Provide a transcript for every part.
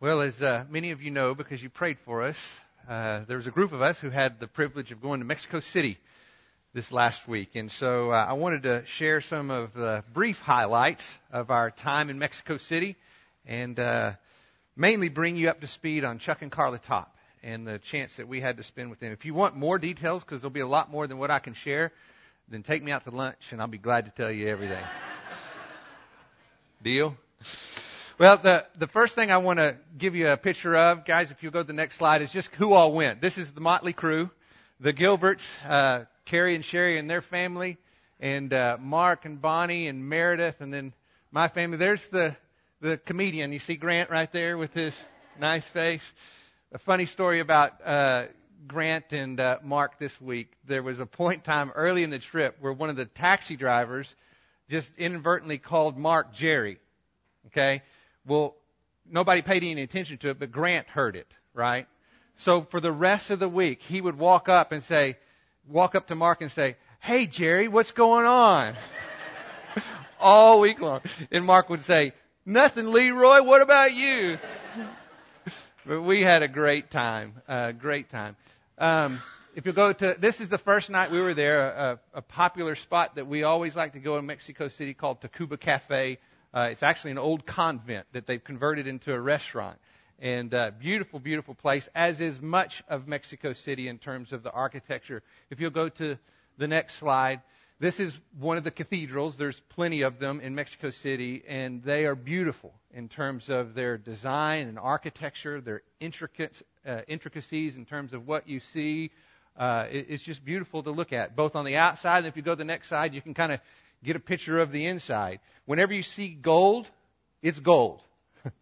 Well, as uh, many of you know, because you prayed for us, uh, there was a group of us who had the privilege of going to Mexico City this last week. And so uh, I wanted to share some of the brief highlights of our time in Mexico City and uh, mainly bring you up to speed on Chuck and Carla Top and the chance that we had to spend with them. If you want more details, because there'll be a lot more than what I can share, then take me out to lunch and I'll be glad to tell you everything. Deal? Well, the, the first thing I want to give you a picture of, guys, if you go to the next slide, is just who all went. This is the Motley crew, the Gilberts, uh, Carrie and Sherry and their family, and uh, Mark and Bonnie and Meredith, and then my family. There's the the comedian. You see Grant right there with his nice face. A funny story about uh, Grant and uh, Mark this week. There was a point in time early in the trip where one of the taxi drivers just inadvertently called Mark Jerry. Okay well, nobody paid any attention to it, but Grant heard it, right? So for the rest of the week, he would walk up and say, walk up to Mark and say, Hey Jerry, what's going on? All week long. And Mark would say, Nothing, Leroy, what about you? but we had a great time, a great time. Um, if you go to, this is the first night we were there, a, a popular spot that we always like to go in Mexico City called Tacuba Cafe. Uh, it's actually an old convent that they've converted into a restaurant. And uh, beautiful, beautiful place, as is much of Mexico City in terms of the architecture. If you'll go to the next slide, this is one of the cathedrals. There's plenty of them in Mexico City, and they are beautiful in terms of their design and architecture, their intricate, uh, intricacies in terms of what you see. Uh, it, it's just beautiful to look at, both on the outside, and if you go to the next side, you can kind of get a picture of the inside. Whenever you see gold, it's gold.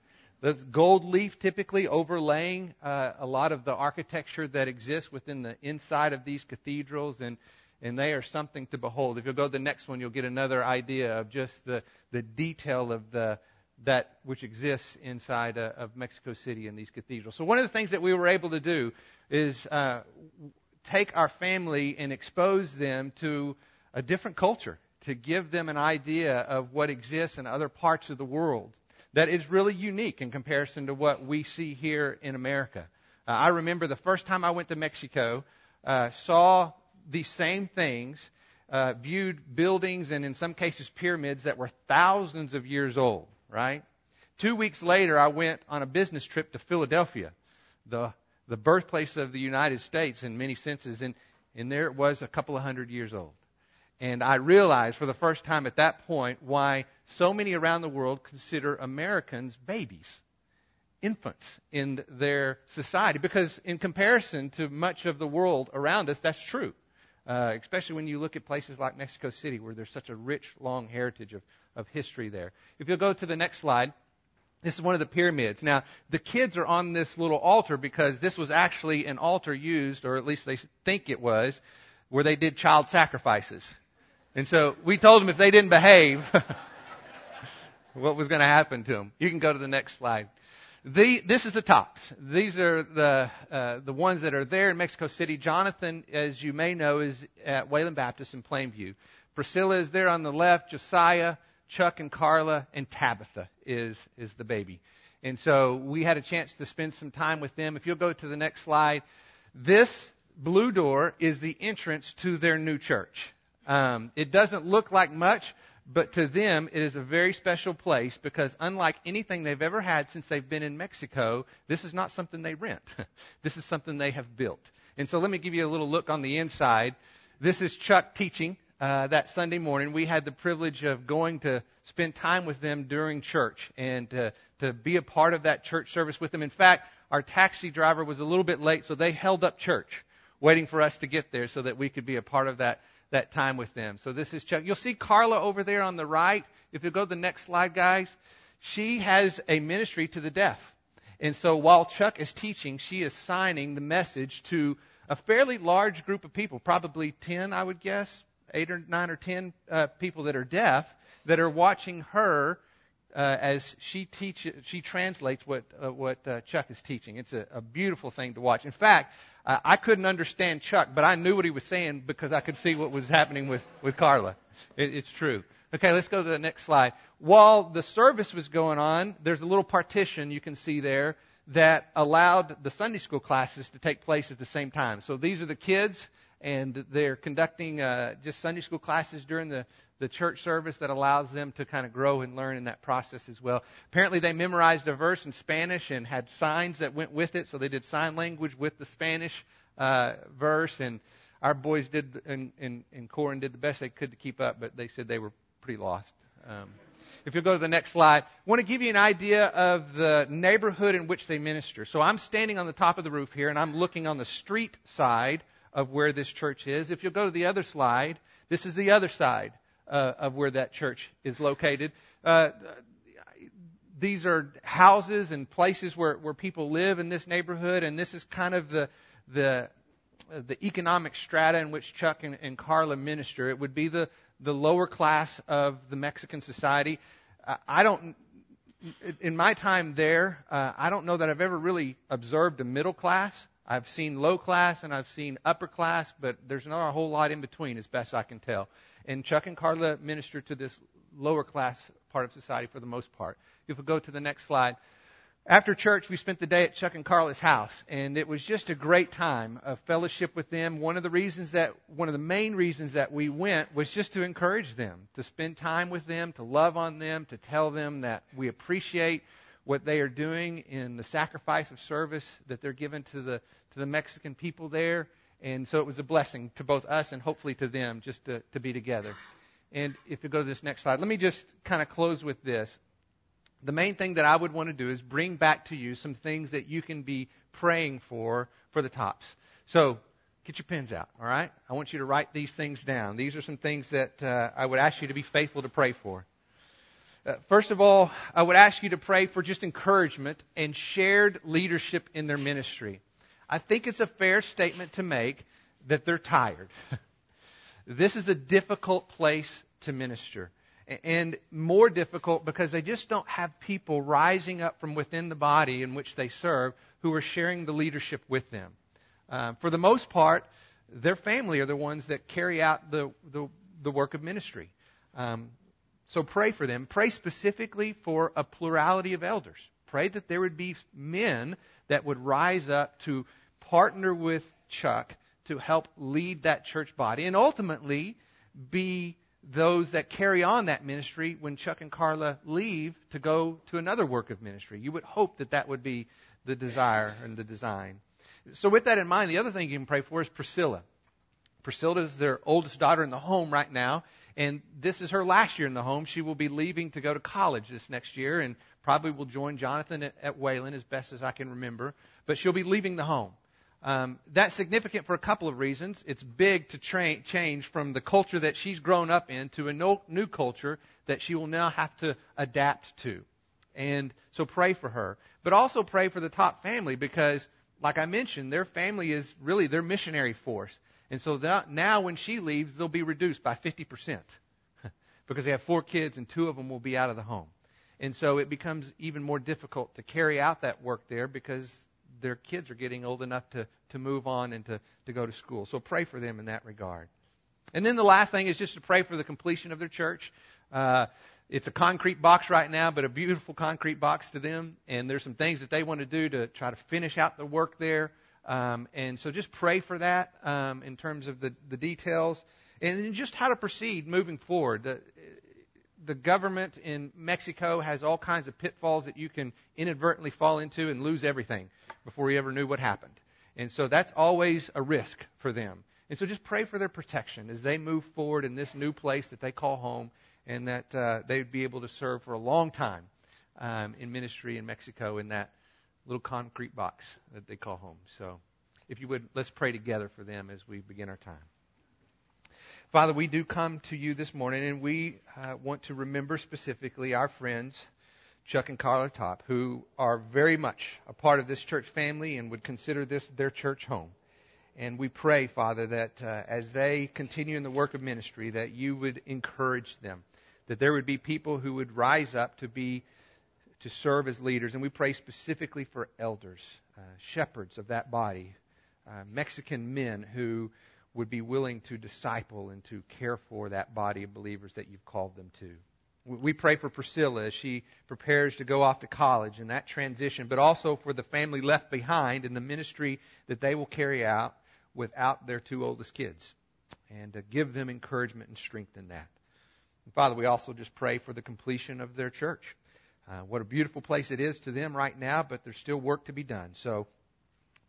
That's gold leaf typically overlaying uh, a lot of the architecture that exists within the inside of these cathedrals, and and they are something to behold. If you go to the next one, you'll get another idea of just the the detail of the that which exists inside uh, of Mexico City and these cathedrals. So one of the things that we were able to do is uh, take our family and expose them to a different culture to give them an idea of what exists in other parts of the world that is really unique in comparison to what we see here in America. Uh, I remember the first time I went to Mexico, uh, saw these same things, uh, viewed buildings and in some cases pyramids that were thousands of years old, right? Two weeks later, I went on a business trip to Philadelphia, the, the birthplace of the United States in many senses, and, and there it was a couple of hundred years old. And I realized for the first time at that point why so many around the world consider Americans babies, infants in their society. Because in comparison to much of the world around us, that's true. Uh, especially when you look at places like Mexico City, where there's such a rich, long heritage of, of history there. If you'll go to the next slide, this is one of the pyramids. Now, the kids are on this little altar because this was actually an altar used, or at least they think it was, where they did child sacrifices. And so we told them if they didn't behave, what was going to happen to them. You can go to the next slide. The, this is the tops. These are the uh, the ones that are there in Mexico City. Jonathan, as you may know, is at Wayland Baptist in Plainview. Priscilla is there on the left. Josiah, Chuck, and Carla, and Tabitha is is the baby. And so we had a chance to spend some time with them. If you'll go to the next slide, this blue door is the entrance to their new church. Um, it doesn't look like much, but to them it is a very special place because unlike anything they've ever had since they've been in Mexico, this is not something they rent. this is something they have built. And so let me give you a little look on the inside. This is Chuck teaching uh, that Sunday morning. We had the privilege of going to spend time with them during church and to, to be a part of that church service with them. In fact, our taxi driver was a little bit late, so they held up church waiting for us to get there so that we could be a part of that that time with them. So this is Chuck. You'll see Carla over there on the right. If you go to the next slide, guys, she has a ministry to the deaf. And so while Chuck is teaching, she is signing the message to a fairly large group of people, probably 10, I would guess, 8 or 9 or 10 uh, people that are deaf, that are watching her uh, as she teaches, she translates what uh, what uh, Chuck is teaching. It's a, a beautiful thing to watch. In fact, uh, I couldn't understand Chuck, but I knew what he was saying because I could see what was happening with with Carla. It, it's true. Okay, let's go to the next slide. While the service was going on, there's a little partition you can see there that allowed the Sunday school classes to take place at the same time. So these are the kids, and they're conducting uh, just Sunday school classes during the, the church service that allows them to kind of grow and learn in that process as well. Apparently, they memorized a verse in Spanish and had signs that went with it, so they did sign language with the Spanish uh, verse. And our boys did, and, and, and Corin did the best they could to keep up, but they said they were pretty lost. Um, if you'll go to the next slide, I want to give you an idea of the neighborhood in which they minister. So I'm standing on the top of the roof here, and I'm looking on the street side of where this church is. If you'll go to the other slide, this is the other side uh, of where that church is located. Uh, these are houses and places where, where people live in this neighborhood, and this is kind of the the the economic strata in which Chuck and, and Carla minister. It would be the the lower class of the Mexican society. I don't, in my time there, uh, I don't know that I've ever really observed a middle class. I've seen low class and I've seen upper class, but there's not a whole lot in between, as best I can tell. And Chuck and Carla minister to this lower class part of society for the most part. If we go to the next slide, after church, we spent the day at Chuck and Carla's house, and it was just a great time of fellowship with them. One of the reasons that, one of the main reasons that we went was just to encourage them, to spend time with them, to love on them, to tell them that we appreciate what they are doing in the sacrifice of service that they're giving to the to the Mexican people there. And so it was a blessing to both us and hopefully to them just to, to be together. And if you go to this next slide, let me just kind of close with this the main thing that I would want to do is bring back to you some things that you can be praying for for the tops. So get your pens out, all right? I want you to write these things down. These are some things that uh, I would ask you to be faithful to pray for. Uh, first of all, I would ask you to pray for just encouragement and shared leadership in their ministry. I think it's a fair statement to make that they're tired. this is a difficult place to minister and more difficult because they just don't have people rising up from within the body in which they serve who are sharing the leadership with them. Uh, for the most part, their family are the ones that carry out the, the, the work of ministry. Um, so pray for them. Pray specifically for a plurality of elders. Pray that there would be men that would rise up to partner with Chuck to help lead that church body and ultimately be those that carry on that ministry when Chuck and Carla leave to go to another work of ministry. You would hope that that would be the desire and the design. So, with that in mind, the other thing you can pray for is Priscilla. Priscilla is their oldest daughter in the home right now, and this is her last year in the home. She will be leaving to go to college this next year and probably will join Jonathan at, at Wayland as best as I can remember. But she'll be leaving the home. Um, that's significant for a couple of reasons. It's big to tra- change from the culture that she's grown up in to a no- new culture that she will now have to adapt to. And so pray for her. But also pray for the top family because, like I mentioned, their family is really their missionary force. And so that, now when she leaves, they'll be reduced by 50% because they have four kids and two of them will be out of the home. And so it becomes even more difficult to carry out that work there because their kids are getting old enough to, to move on and to, to go to school. So pray for them in that regard. And then the last thing is just to pray for the completion of their church. Uh, it's a concrete box right now, but a beautiful concrete box to them. And there's some things that they want to do to try to finish out the work there. Um, and so just pray for that um, in terms of the, the details. And just how to proceed moving forward. The, the government in Mexico has all kinds of pitfalls that you can inadvertently fall into and lose everything before you ever knew what happened. And so that's always a risk for them. And so just pray for their protection as they move forward in this new place that they call home and that uh, they'd be able to serve for a long time um, in ministry in Mexico in that little concrete box that they call home. So if you would, let's pray together for them as we begin our time. Father, we do come to you this morning and we uh, want to remember specifically our friends Chuck and Carla Top, who are very much a part of this church family and would consider this their church home. And we pray, Father, that uh, as they continue in the work of ministry, that you would encourage them, that there would be people who would rise up to be to serve as leaders. And we pray specifically for elders, uh, shepherds of that body, uh, Mexican men who would be willing to disciple and to care for that body of believers that you've called them to. We pray for Priscilla as she prepares to go off to college and that transition, but also for the family left behind and the ministry that they will carry out without their two oldest kids. And to give them encouragement and strength in that. And Father, we also just pray for the completion of their church. Uh, what a beautiful place it is to them right now, but there's still work to be done. So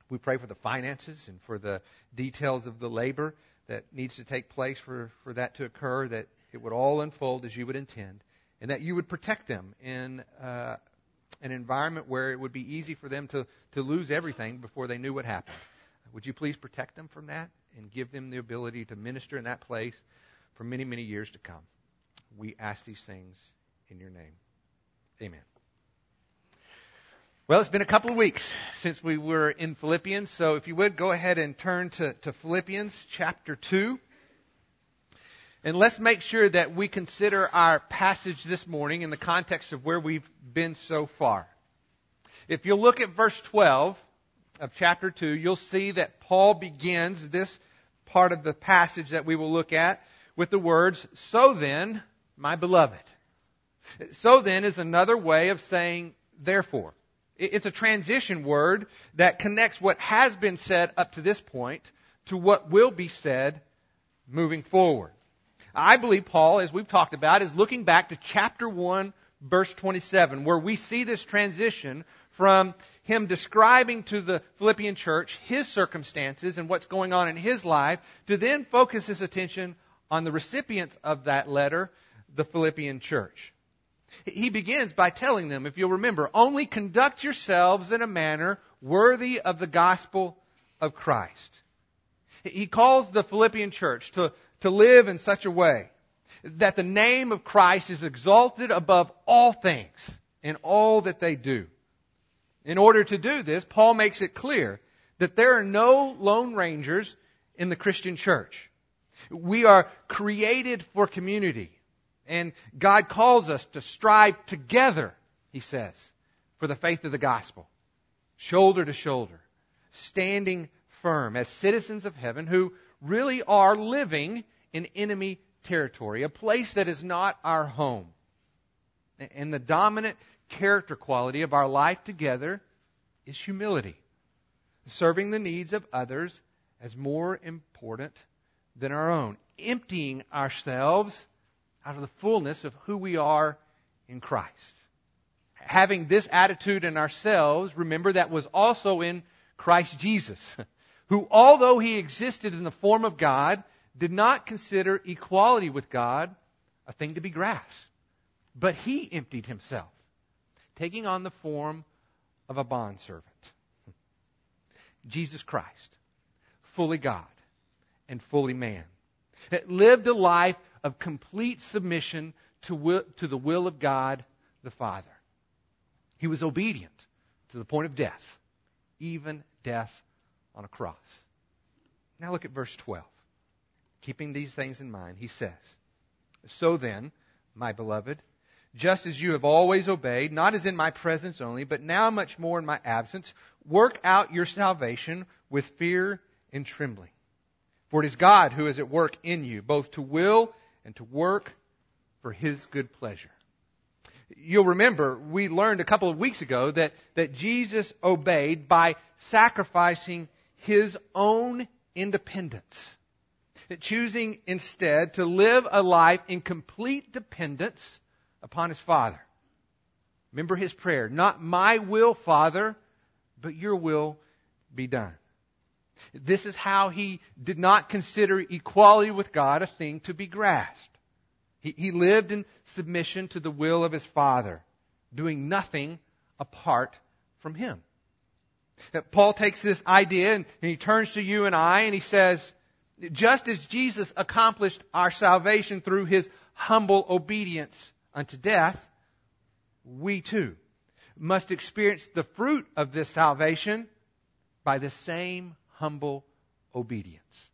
we pray for the finances and for the details of the labor that needs to take place for, for that to occur, that it would all unfold as you would intend, and that you would protect them in uh, an environment where it would be easy for them to, to lose everything before they knew what happened. Would you please protect them from that and give them the ability to minister in that place for many, many years to come? We ask these things in your name. Amen. Well, it's been a couple of weeks since we were in Philippians, so if you would go ahead and turn to, to, Philippians chapter 2. And let's make sure that we consider our passage this morning in the context of where we've been so far. If you look at verse 12 of chapter 2, you'll see that Paul begins this part of the passage that we will look at with the words, So then, my beloved. So then is another way of saying therefore. It's a transition word that connects what has been said up to this point to what will be said moving forward. I believe Paul, as we've talked about, is looking back to chapter 1, verse 27, where we see this transition from him describing to the Philippian church his circumstances and what's going on in his life to then focus his attention on the recipients of that letter, the Philippian church. He begins by telling them, if you'll remember, only conduct yourselves in a manner worthy of the gospel of Christ. He calls the Philippian church to, to live in such a way that the name of Christ is exalted above all things in all that they do. In order to do this, Paul makes it clear that there are no lone rangers in the Christian church. We are created for community. And God calls us to strive together, he says, for the faith of the gospel. Shoulder to shoulder. Standing firm as citizens of heaven who really are living in enemy territory, a place that is not our home. And the dominant character quality of our life together is humility, serving the needs of others as more important than our own, emptying ourselves out of the fullness of who we are in Christ. Having this attitude in ourselves, remember that was also in Christ Jesus, who, although he existed in the form of God, did not consider equality with God a thing to be grasped. But he emptied himself, taking on the form of a bondservant. Jesus Christ, fully God and fully man, That lived a life of complete submission to, will, to the will of God the Father. He was obedient to the point of death, even death on a cross. Now look at verse 12. Keeping these things in mind, he says, So then, my beloved, just as you have always obeyed, not as in my presence only, but now much more in my absence, work out your salvation with fear and trembling. For it is God who is at work in you, both to will and to work for His good pleasure. You'll remember we learned a couple of weeks ago that, that Jesus obeyed by sacrificing His own independence, choosing instead to live a life in complete dependence upon His Father. Remember His prayer, not my will, Father, but your will be done. This is how he did not consider equality with God a thing to be grasped. He, he lived in submission to the will of his Father, doing nothing apart from him. Paul takes this idea and he turns to you and I and he says, just as Jesus accomplished our salvation through his humble obedience unto death, we too must experience the fruit of this salvation by the same humble obedience.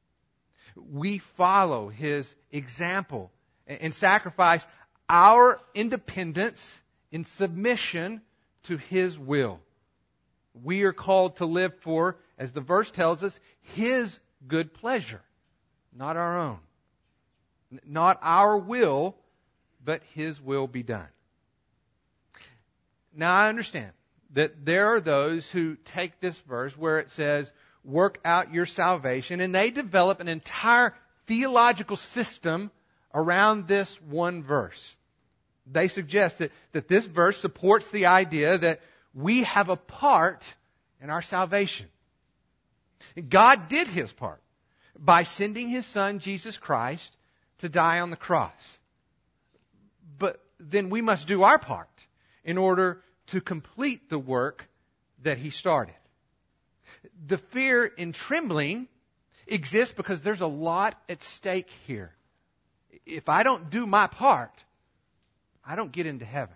We follow his example and sacrifice our independence in submission to his will. We are called to live for, as the verse tells us, his good pleasure. not our own. Not our will, but His will be done. Now I understand that there are those who take this verse where it says, work out your salvation, and they develop an entire theological system around this one verse. They suggest that, that this verse supports the idea that we have a part in our salvation. God did his part by sending his son, Jesus Christ, to die on the cross. But then we must do our part in order to complete the work that he started. The fear and trembling exists because there's a lot at stake here. If I don't do my part, I don't get into heaven.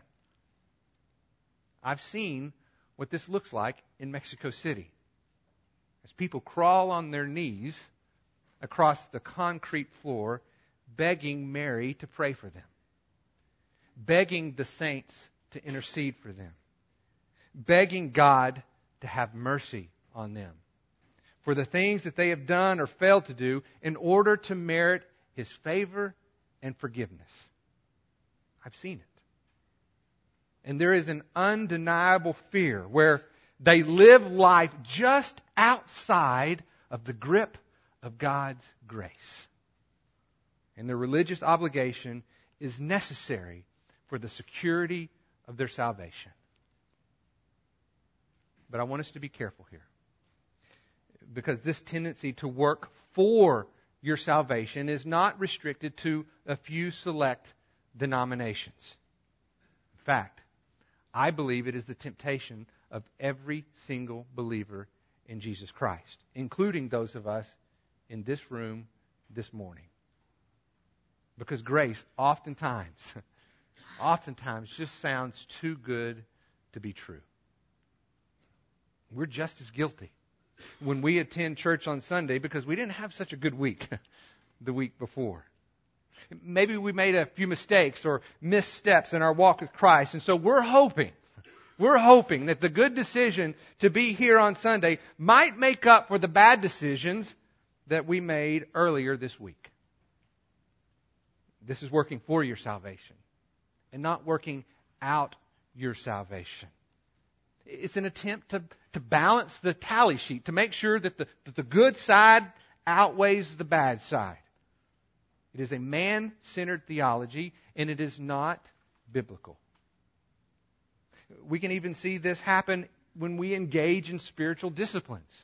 I've seen what this looks like in Mexico City. As people crawl on their knees across the concrete floor, begging Mary to pray for them, begging the saints to intercede for them, begging God to have mercy on them for the things that they have done or failed to do in order to merit His favor and forgiveness. I've seen it. And there is an undeniable fear where they live life just outside of the grip of God's grace. And their religious obligation is necessary for the security of their salvation. But I want us to be careful here. Because this tendency to work for your salvation is not restricted to a few select denominations. In fact, I believe it is the temptation of every single believer in Jesus Christ, including those of us in this room this morning. Because grace oftentimes, oftentimes just sounds too good to be true. We're just as guilty when we attend church on Sunday because we didn't have such a good week the week before. Maybe we made a few mistakes or missteps in our walk with Christ, and so we're hoping, we're hoping that the good decision to be here on Sunday might make up for the bad decisions that we made earlier this week. This is working for your salvation and not working out your salvation. It's an attempt to, to balance the tally sheet, to make sure that the, that the good side outweighs the bad side. It is a man centered theology, and it is not biblical. We can even see this happen when we engage in spiritual disciplines.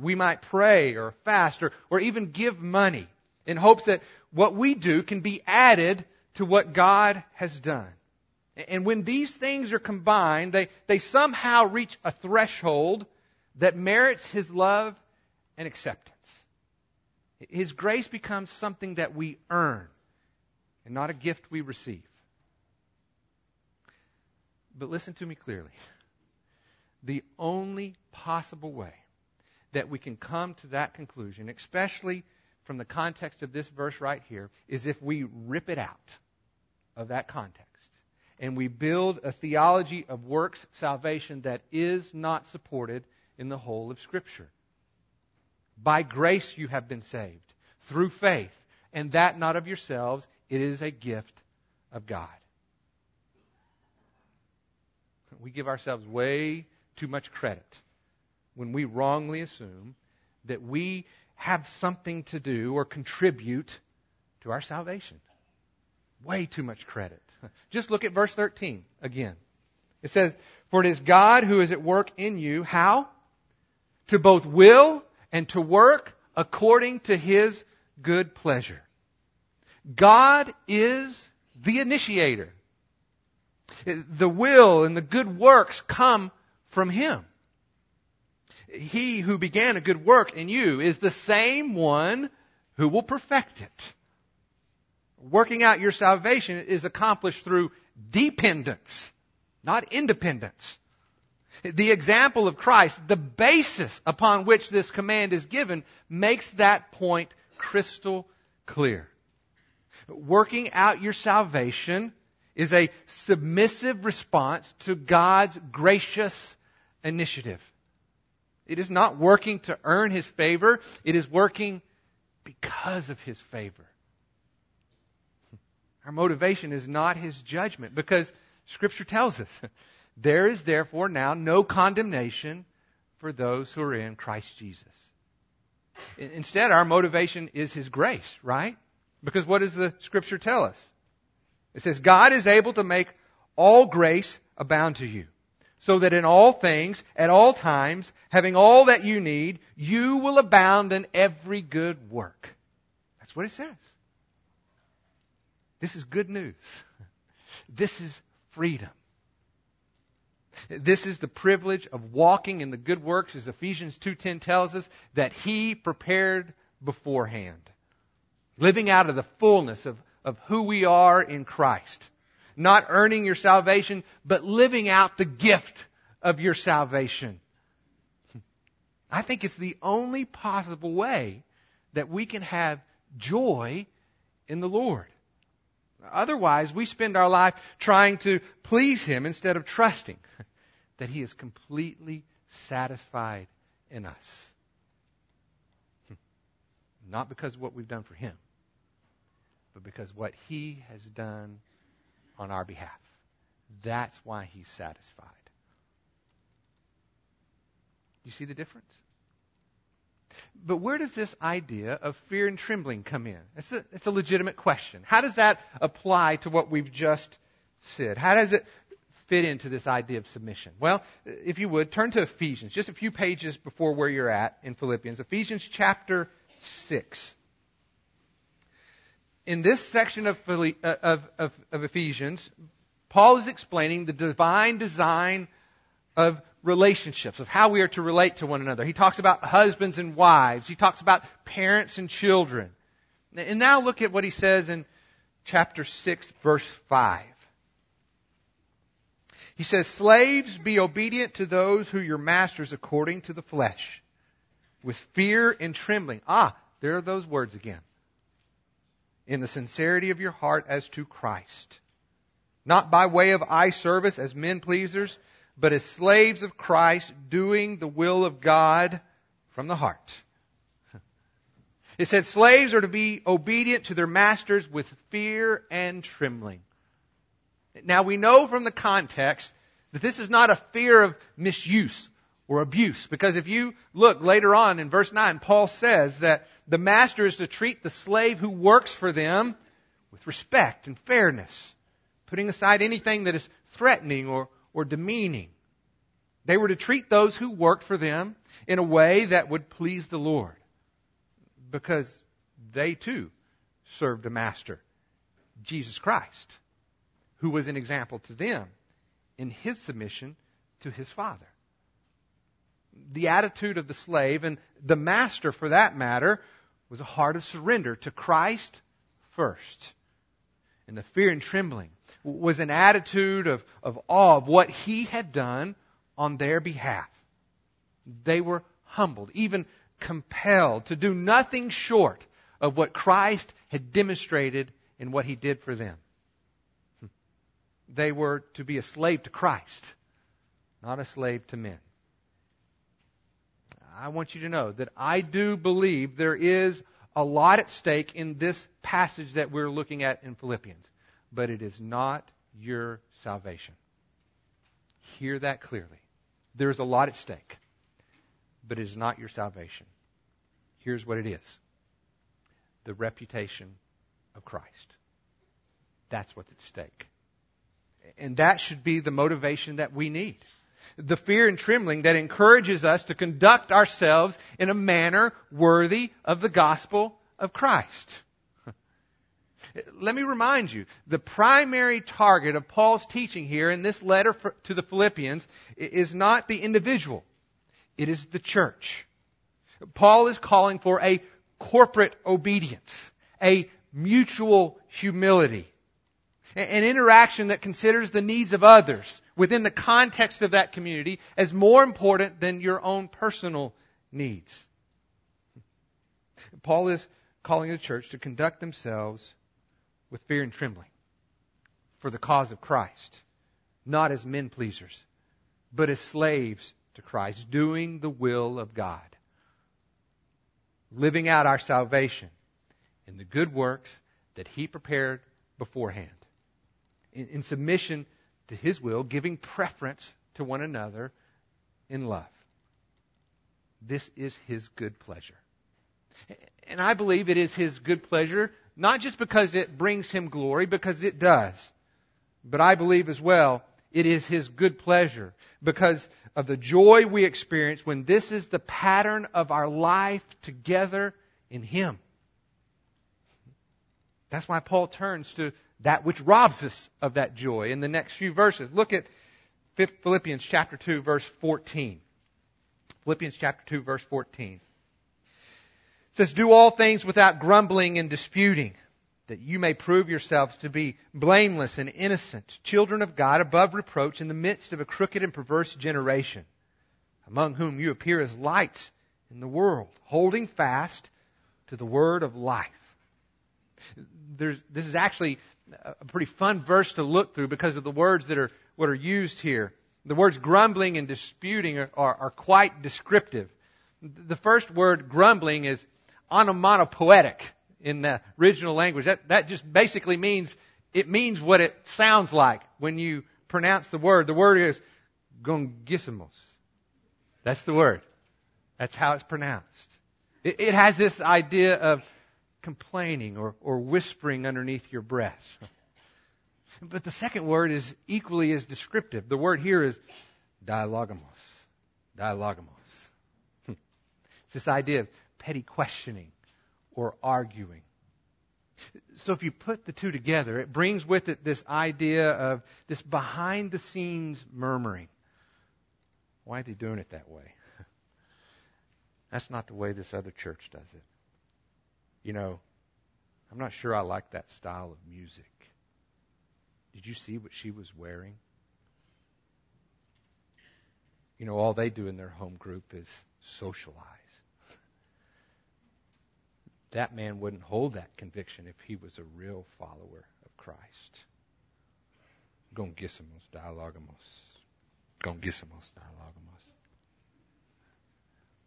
We might pray or fast or, or even give money in hopes that what we do can be added to what God has done. And when these things are combined, they, they somehow reach a threshold that merits His love and acceptance. His grace becomes something that we earn and not a gift we receive. But listen to me clearly. The only possible way that we can come to that conclusion, especially from the context of this verse right here, is if we rip it out of that context and we build a theology of works salvation that is not supported in the whole of Scripture. By grace you have been saved, through faith, and that not of yourselves, it is a gift of God. We give ourselves way too much credit when we wrongly assume that we have something to do or contribute to our salvation. Way too much credit. Just look at verse 13 again. It says, For it is God who is at work in you. How? To both will and to work according to his good pleasure. God is the initiator. The will and the good works come from him. He who began a good work in you is the same one who will perfect it. Working out your salvation is accomplished through dependence, not independence. The example of Christ, the basis upon which this command is given, makes that point crystal clear. Working out your salvation is a submissive response to God's gracious initiative. It is not working to earn His favor, it is working because of his favor. Our motivation is not his judgment because Scripture tells us there is therefore now no condemnation for those who are in Christ Jesus. Instead, our motivation is his grace, right? Because what does the Scripture tell us? It says, God is able to make all grace abound to you, so that in all things, at all times, having all that you need, you will abound in every good work. That's what it says. This is good news. This is freedom. This is the privilege of walking in the good works as Ephesians 2:10 tells us that he prepared beforehand. Living out of the fullness of, of who we are in Christ. Not earning your salvation, but living out the gift of your salvation. I think it's the only possible way that we can have joy in the Lord. Otherwise, we spend our life trying to please Him instead of trusting that He is completely satisfied in us. Not because of what we've done for Him, but because what He has done on our behalf. That's why He's satisfied. Do you see the difference? But where does this idea of fear and trembling come in? It's a, it's a legitimate question. How does that apply to what we've just said? How does it fit into this idea of submission? Well, if you would, turn to Ephesians, just a few pages before where you're at in Philippians. Ephesians chapter 6. In this section of, uh, of, of, of Ephesians, Paul is explaining the divine design of relationships, of how we are to relate to one another. He talks about husbands and wives. He talks about parents and children. And now look at what he says in chapter 6, verse 5. He says, Slaves, be obedient to those who are your masters according to the flesh, with fear and trembling. Ah, there are those words again. In the sincerity of your heart as to Christ. Not by way of eye service as men pleasers but as slaves of Christ, doing the will of God from the heart. It said slaves are to be obedient to their masters with fear and trembling. Now we know from the context that this is not a fear of misuse or abuse. Because if you look later on in verse 9, Paul says that the master is to treat the slave who works for them with respect and fairness, putting aside anything that is threatening or, or demeaning. They were to treat those who worked for them in a way that would please the Lord because they too served a master, Jesus Christ, who was an example to them in his submission to his Father. The attitude of the slave and the master, for that matter, was a heart of surrender to Christ first. And the fear and trembling was an attitude of, of awe of what he had done on their behalf. They were humbled, even compelled to do nothing short of what Christ had demonstrated in what he did for them. Hmm. They were to be a slave to Christ, not a slave to men. I want you to know that I do believe there is a lot at stake in this passage that we're looking at in Philippians, but it is not your salvation. Hear that clearly. There's a lot at stake, but it is not your salvation. Here's what it is the reputation of Christ. That's what's at stake. And that should be the motivation that we need. The fear and trembling that encourages us to conduct ourselves in a manner worthy of the gospel of Christ. Let me remind you, the primary target of Paul's teaching here in this letter to the Philippians is not the individual. It is the church. Paul is calling for a corporate obedience, a mutual humility, an interaction that considers the needs of others within the context of that community as more important than your own personal needs. Paul is calling the church to conduct themselves with fear and trembling for the cause of Christ, not as men pleasers, but as slaves to Christ, doing the will of God. living out our salvation in the good works that He prepared beforehand. In, in submission to His will, giving preference to one another in love. This is His good pleasure. And I believe it is His good pleasure, not just because it brings Him glory, because it does, but I believe as well it is His good pleasure because of the joy we experience when this is the pattern of our life together in Him. That's why Paul turns to that which robs us of that joy in the next few verses. Look at Philippians chapter 2 verse 14. Philippians chapter 2 verse 14. Says, Do all things without grumbling and disputing, that you may prove yourselves to be blameless and innocent, children of God above reproach in the midst of a crooked and perverse generation, among whom you appear as lights in the world, holding fast to the word of life. There's, this is actually a pretty fun verse to look through because of the words that are what are used here. The words grumbling and disputing are, are, are quite descriptive. The first word, grumbling, is onomatopoetic in the original language. That, that just basically means, it means what it sounds like when you pronounce the word. The word is gongissimos. That's the word. That's how it's pronounced. It, it has this idea of complaining or, or whispering underneath your breath. But the second word is equally as descriptive. The word here is dialogismos. Dialogismos. It's this idea of petty questioning or arguing. So if you put the two together, it brings with it this idea of this behind the scenes murmuring. Why are they doing it that way? That's not the way this other church does it. You know, I'm not sure I like that style of music. Did you see what she was wearing? You know, all they do in their home group is socialize. That man wouldn't hold that conviction if he was a real follower of Christ. Gongissimos dialogismos. Gongissimos dialogismos.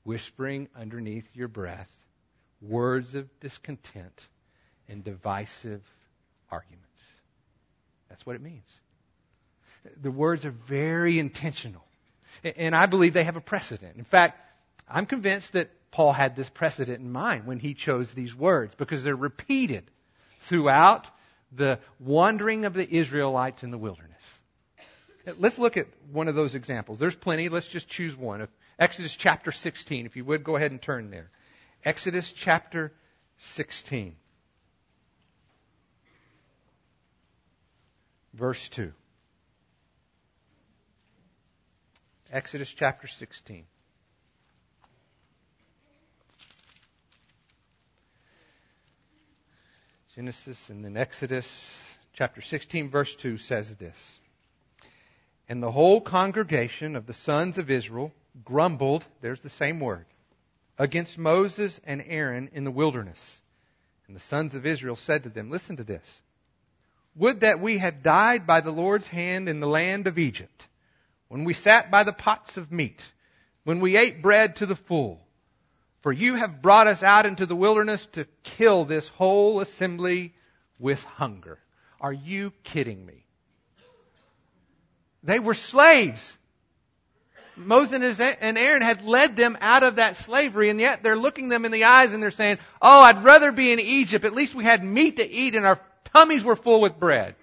Whispering underneath your breath words of discontent and divisive arguments. That's what it means. The words are very intentional. And I believe they have a precedent. In fact, I'm convinced that Paul had this precedent in mind when he chose these words because they're repeated throughout the wandering of the Israelites in the wilderness. Let's look at one of those examples. There's plenty. Let's just choose one. Exodus chapter 16. If you would, go ahead and turn there. Exodus chapter 16. Verse 2. Exodus chapter 16. Genesis and then Exodus chapter 16, verse 2 says this And the whole congregation of the sons of Israel grumbled, there's the same word, against Moses and Aaron in the wilderness. And the sons of Israel said to them, Listen to this. Would that we had died by the Lord's hand in the land of Egypt, when we sat by the pots of meat, when we ate bread to the full. For you have brought us out into the wilderness to kill this whole assembly with hunger. Are you kidding me? They were slaves. Moses and Aaron had led them out of that slavery, and yet they're looking them in the eyes and they're saying, Oh, I'd rather be in Egypt. At least we had meat to eat and our tummies were full with bread.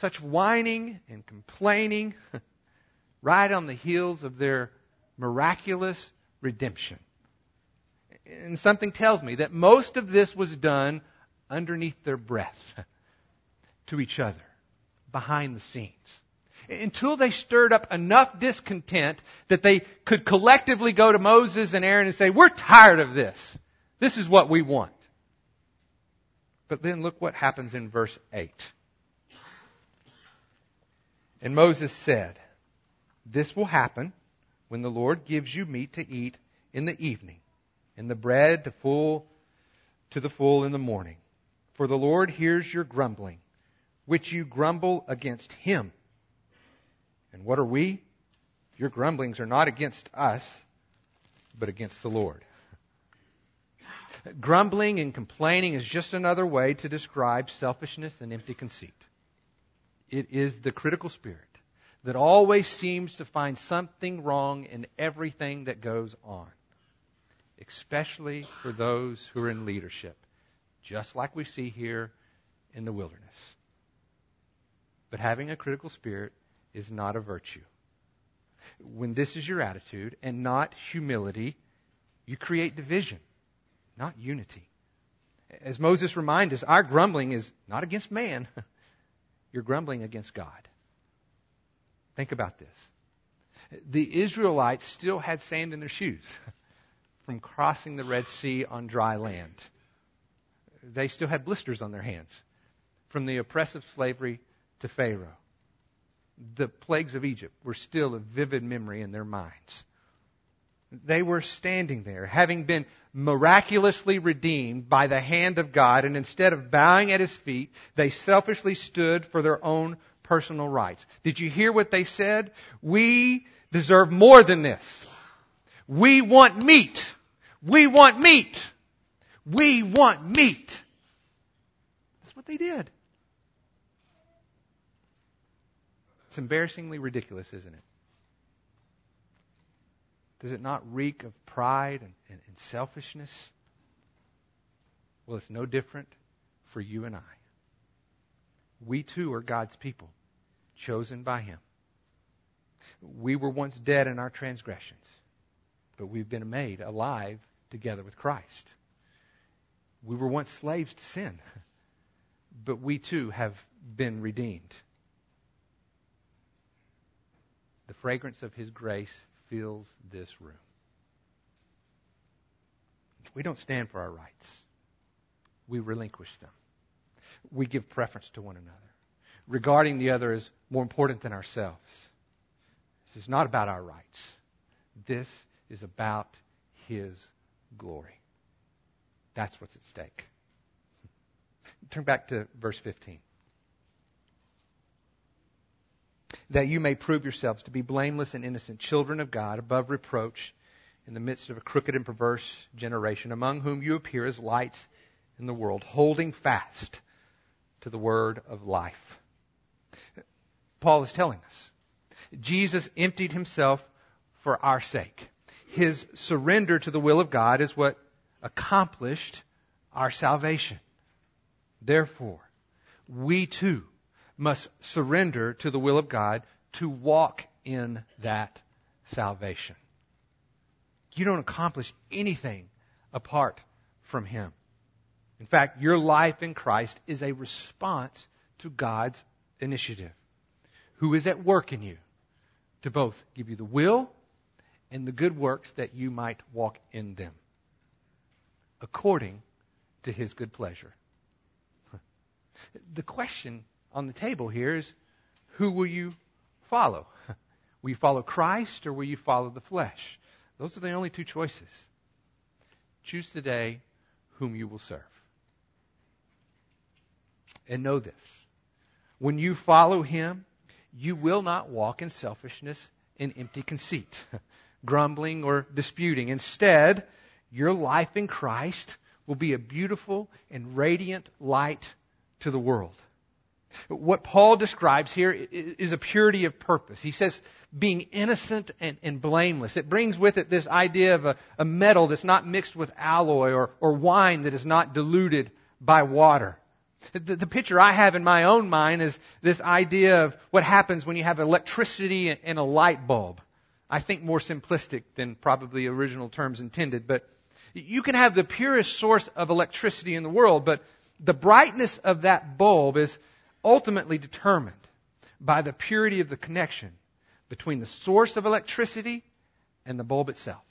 Such whining and complaining right on the heels of their miraculous redemption. And something tells me that most of this was done underneath their breath to each other, behind the scenes until they stirred up enough discontent that they could collectively go to Moses and Aaron and say, We're tired of this. This is what we want. But then look what happens in verse 8. And Moses said, This will happen when the Lord gives you meat to eat in the evening, and the bread to full to the full in the morning. For the Lord hears your grumbling, which you grumble against him. And what are we? Your grumblings are not against us, but against the Lord. Grumbling and complaining is just another way to describe selfishness and empty conceit. It is the critical spirit that always seems to find something wrong in everything that goes on, especially for those who are in leadership, just like we see here in the wilderness. But having a critical spirit is not a virtue. When this is your attitude and not humility, you create division, not unity. As Moses reminds us, our grumbling is not against man, you're grumbling against God. Think about this. The Israelites still had sand in their shoes from crossing the Red Sea on dry land. They still had blisters on their hands from the oppressive slavery to Pharaoh. The plagues of Egypt were still a vivid memory in their minds. They were standing there, having been miraculously redeemed by the hand of God, and instead of bowing at his feet, they selfishly stood for their own personal rights. Did you hear what they said? We deserve more than this. We want meat. We want meat. We want meat. That's what they did. It's embarrassingly ridiculous, isn't it? Does it not reek of pride and, and, and selfishness? Well, it's no different for you and I. We too are God's people, chosen by Him. We were once dead in our transgressions, but we've been made alive together with Christ. We were once slaves to sin, but we too have been redeemed. The fragrance of His grace fills this room. We don't stand for our rights, we relinquish them. We give preference to one another. Regarding the other as more important than ourselves. This is not about our rights. This is about His glory. That's what's at stake. Turn back to verse 15. that you may prove yourselves to be blameless and innocent children of God, above reproach, in the midst of a crooked and perverse generation, among whom you appear as lights in the world, holding fast to the word of life. Paul is telling us Jesus emptied himself for our sake. His surrender to the will of God is what accomplished our salvation. Therefore, we too must surrender to the will of God to walk in that salvation. You don't accomplish anything apart from Him. In fact, your life in Christ is a response to God's initiative, who is at work in you to both give you the will and the good works that you might walk in them, according to His good pleasure. The question on the table here is who will you follow? Will you follow Christ or will you follow the flesh? Those are the only two choices. Choose today whom you will serve. And know this when you follow him, you will not walk in selfishness and empty conceit, grumbling or disputing. Instead, your life in Christ will be a beautiful and radiant light to the world. What Paul describes here is a purity of purpose. He says being innocent and, and blameless. It brings with it this idea of a, a metal that's not mixed with alloy or, or wine that is not diluted by water. The, the, picture I have in my own mind is this idea of what happens when you have electricity and, a light bulb. I think more simplistic than probably original terms intended, but you can have the purest source of electricity in the world, but the brightness of that bulb is ultimately determined by the purity of the connection between the source of electricity and the bulb itself.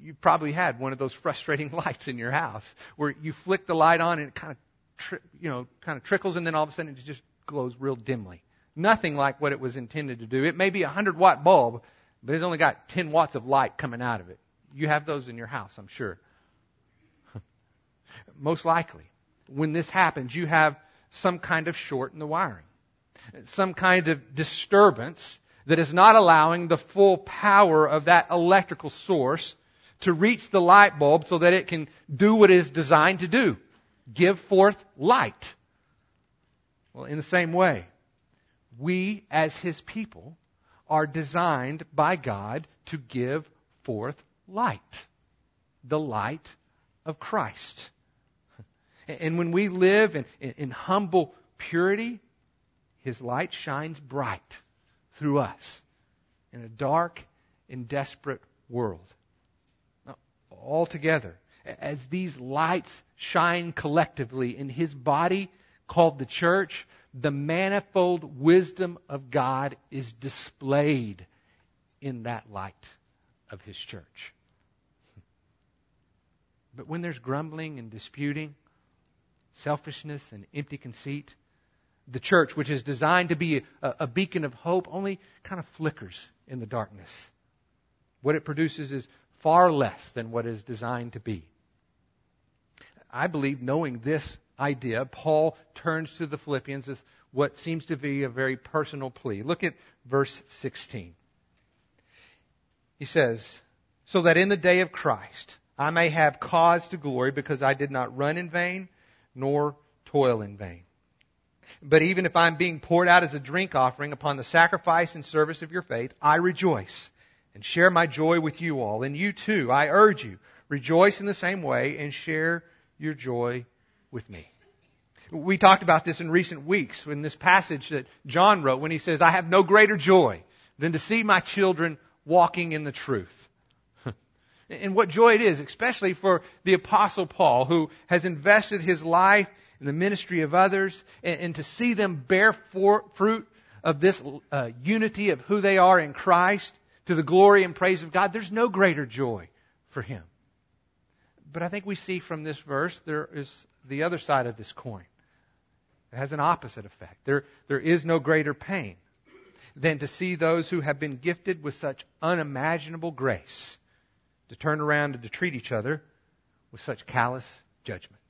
You probably had one of those frustrating lights in your house where you flick the light on and it kind of, tri- you know, kind of trickles and then all of a sudden it just glows real dimly. Nothing like what it was intended to do. It may be a 100 watt bulb, but it's only got 10 watts of light coming out of it. You have those in your house, I'm sure. Most likely, when this happens, you have some kind of short in the wiring, some kind of disturbance that is not allowing the full power of that electrical source to reach the light bulb so that it can do what it is designed to do give forth light. Well, in the same way, we as His people are designed by God to give forth light. The light of Christ. And when we live in, in, in humble purity, His light shines bright through us in a dark and desperate world. Now, altogether, as these lights shine collectively in His body called the church, the manifold wisdom of God is displayed in that light of His church. But when there's grumbling and disputing, selfishness and empty conceit, the church, which is designed to be a, a, beacon of hope, only kind of flickers in the darkness. What it produces is far less than what is designed to be. I believe, knowing this idea, Paul turns to the Philippians with what seems to be a very personal plea. Look at verse 16. He says, So that in the day of Christ I may have cause to glory because I did not run in vain nor toil in vain. But even if I'm being poured out as a drink offering upon the sacrifice and service of your faith, I rejoice and share my joy with you all. And you too, I urge you, rejoice in the same way and share your joy with me. We talked about this in recent weeks in this passage that John wrote when he says, I have no greater joy than to see my children walking in the truth. and what joy it is, especially for the Apostle Paul, who has invested his life in the ministry of others, and, and to see them bear for, fruit of this uh, unity of who they are in Christ to the glory and praise of God, there's no greater joy for him. But I think we see from this verse there is the other side of this coin. It has an opposite effect. There, there is no greater pain than to see those who have been gifted with such unimaginable grace to turn around and to treat each other with such callous judgment.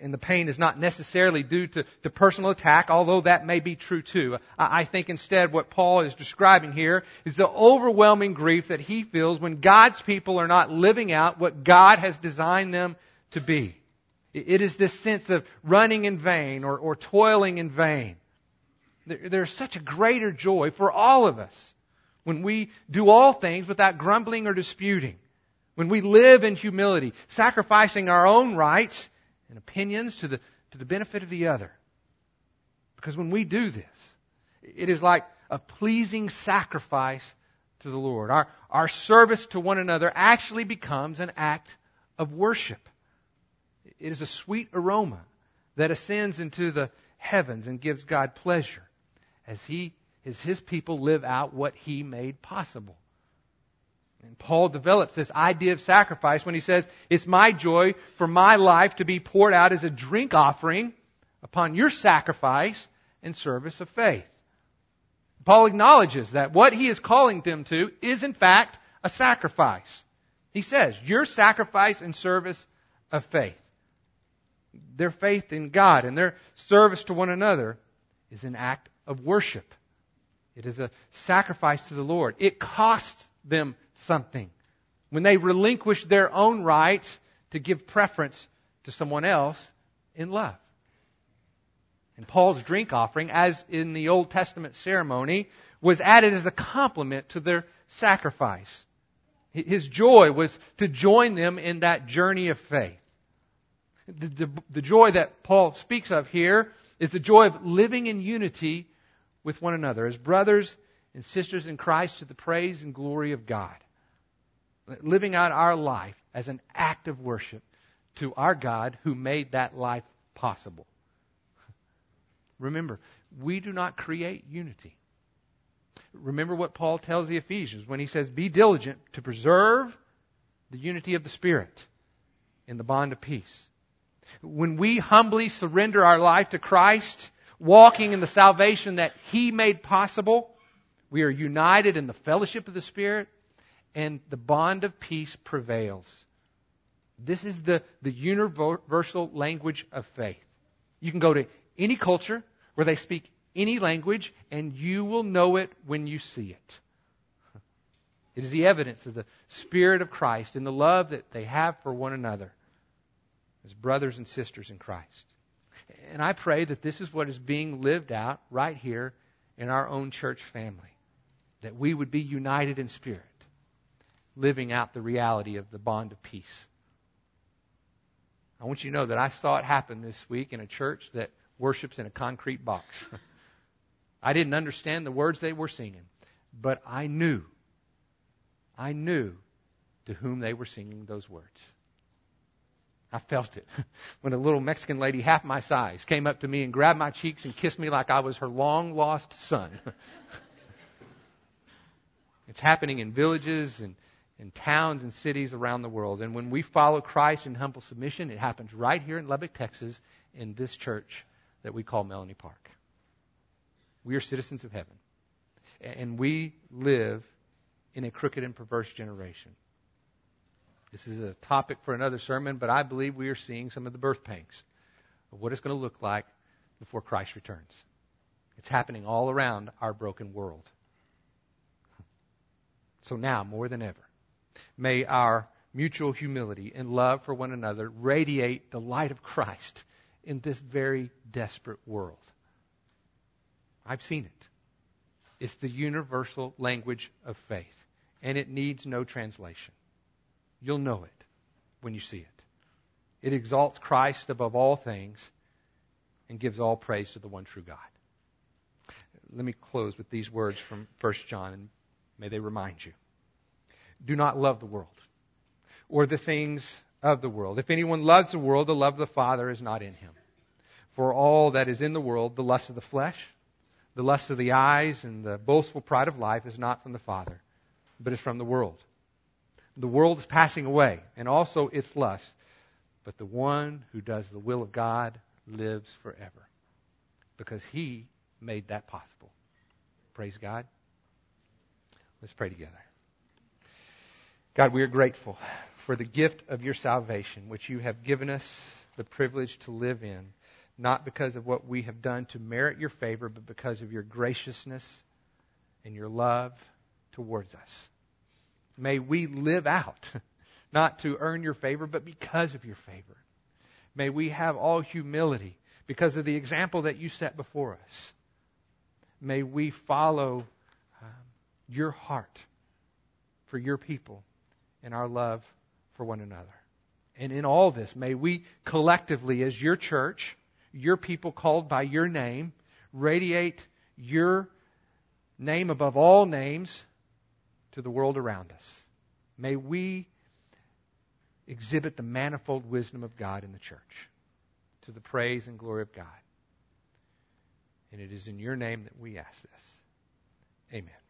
And the pain is not necessarily due to, to personal attack, although that may be true too. I, I think instead what Paul is describing here is the overwhelming grief that he feels when God's people are not living out what God has designed them to be. It is this sense of running in vain or, or toiling in vain. There, there's such a greater joy for all of us when we do all things without grumbling or disputing, when we live in humility, sacrificing our own rights and opinions to the, to the benefit of the other. Because when we do this, it is like a pleasing sacrifice to the Lord. Our, our service to one another actually becomes an act of worship. It is a sweet aroma that ascends into the heavens and gives God pleasure as He as His people live out what He made possible. And Paul develops this idea of sacrifice when he says, It's my joy for my life to be poured out as a drink offering upon your sacrifice and service of faith. Paul acknowledges that what he is calling them to is in fact a sacrifice. He says, Your sacrifice and service of faith. Their faith in God and their service to one another is an act of worship. It is a sacrifice to the Lord. It costs them something. When they relinquish their own rights to give preference to someone else in love. And Paul's drink offering, as in the Old Testament ceremony, was added as a complement to their sacrifice. His joy was to join them in that journey of faith. The, the, the, joy that Paul speaks of here is the joy of living in unity with one another as brothers and sisters in Christ to the praise and glory of God. Living out our life as an act of worship to our God who made that life possible. Remember, we do not create unity. Remember what Paul tells the Ephesians when he says, Be diligent to preserve the unity of the Spirit in the bond of peace. When we humbly surrender our life to Christ, walking in the salvation that He made possible, we are united in the fellowship of the Spirit, and the bond of peace prevails. This is the, the universal language of faith. You can go to any culture where they speak any language, and you will know it when you see it. It is the evidence of the Spirit of Christ and the love that they have for one another as brothers and sisters in Christ. And I pray that this is what is being lived out right here in our own church family. That we would be united in spirit, living out the reality of the bond of peace. I want you to know that I saw it happen this week in a church that worships in a concrete box. I didn't understand the words they were singing, but I knew, I knew to whom they were singing those words. I felt it when a little Mexican lady half my size came up to me and grabbed my cheeks and kissed me like I was her long lost son. it's happening in villages and in towns and cities around the world. And when we follow Christ in humble submission, it happens right here in Lubbock, Texas, in this church that we call Melonie Park. We are citizens of heaven. And we live in a crooked and perverse generation. This is a topic for another sermon, but I believe we are seeing some of the birth pangs of what it's going to look like before Christ returns. It's happening all around our broken world. So now, more than ever, may our mutual humility and love for one another radiate the light of Christ in this very desperate world. I've seen it. It's the universal language of faith, and it needs no translation. You'll know it when you see it. It exalts Christ above all things and gives all praise to the one true God. Let me close with these words from 1 John, and may they remind you. Do not love the world or the things of the world. If anyone loves the world, the love of the Father is not in him. For all that is in the world, the lust of the flesh, the lust of the eyes, and the boastful pride of life is not from the Father, but is from the world. The world is passing away, and also its lust. But the one who does the will of God lives forever. Because he made that possible. Praise God. Let's pray together. God, we are grateful for the gift of your salvation, which you have given us the privilege to live in, not because of what we have done to merit your favor, but because of your graciousness and your love towards us. May we live out, not to earn your favor, but because of your favor. May we have all humility because of the example that you set before us. May we follow um, your heart for your people and our love for one another. And in all this, may we collectively, as your church, your people called by your name, radiate your name above all names to the world around us. May we exhibit the manifold wisdom of God in the church to the praise and glory of God. And it is in your name that we ask this. Amen.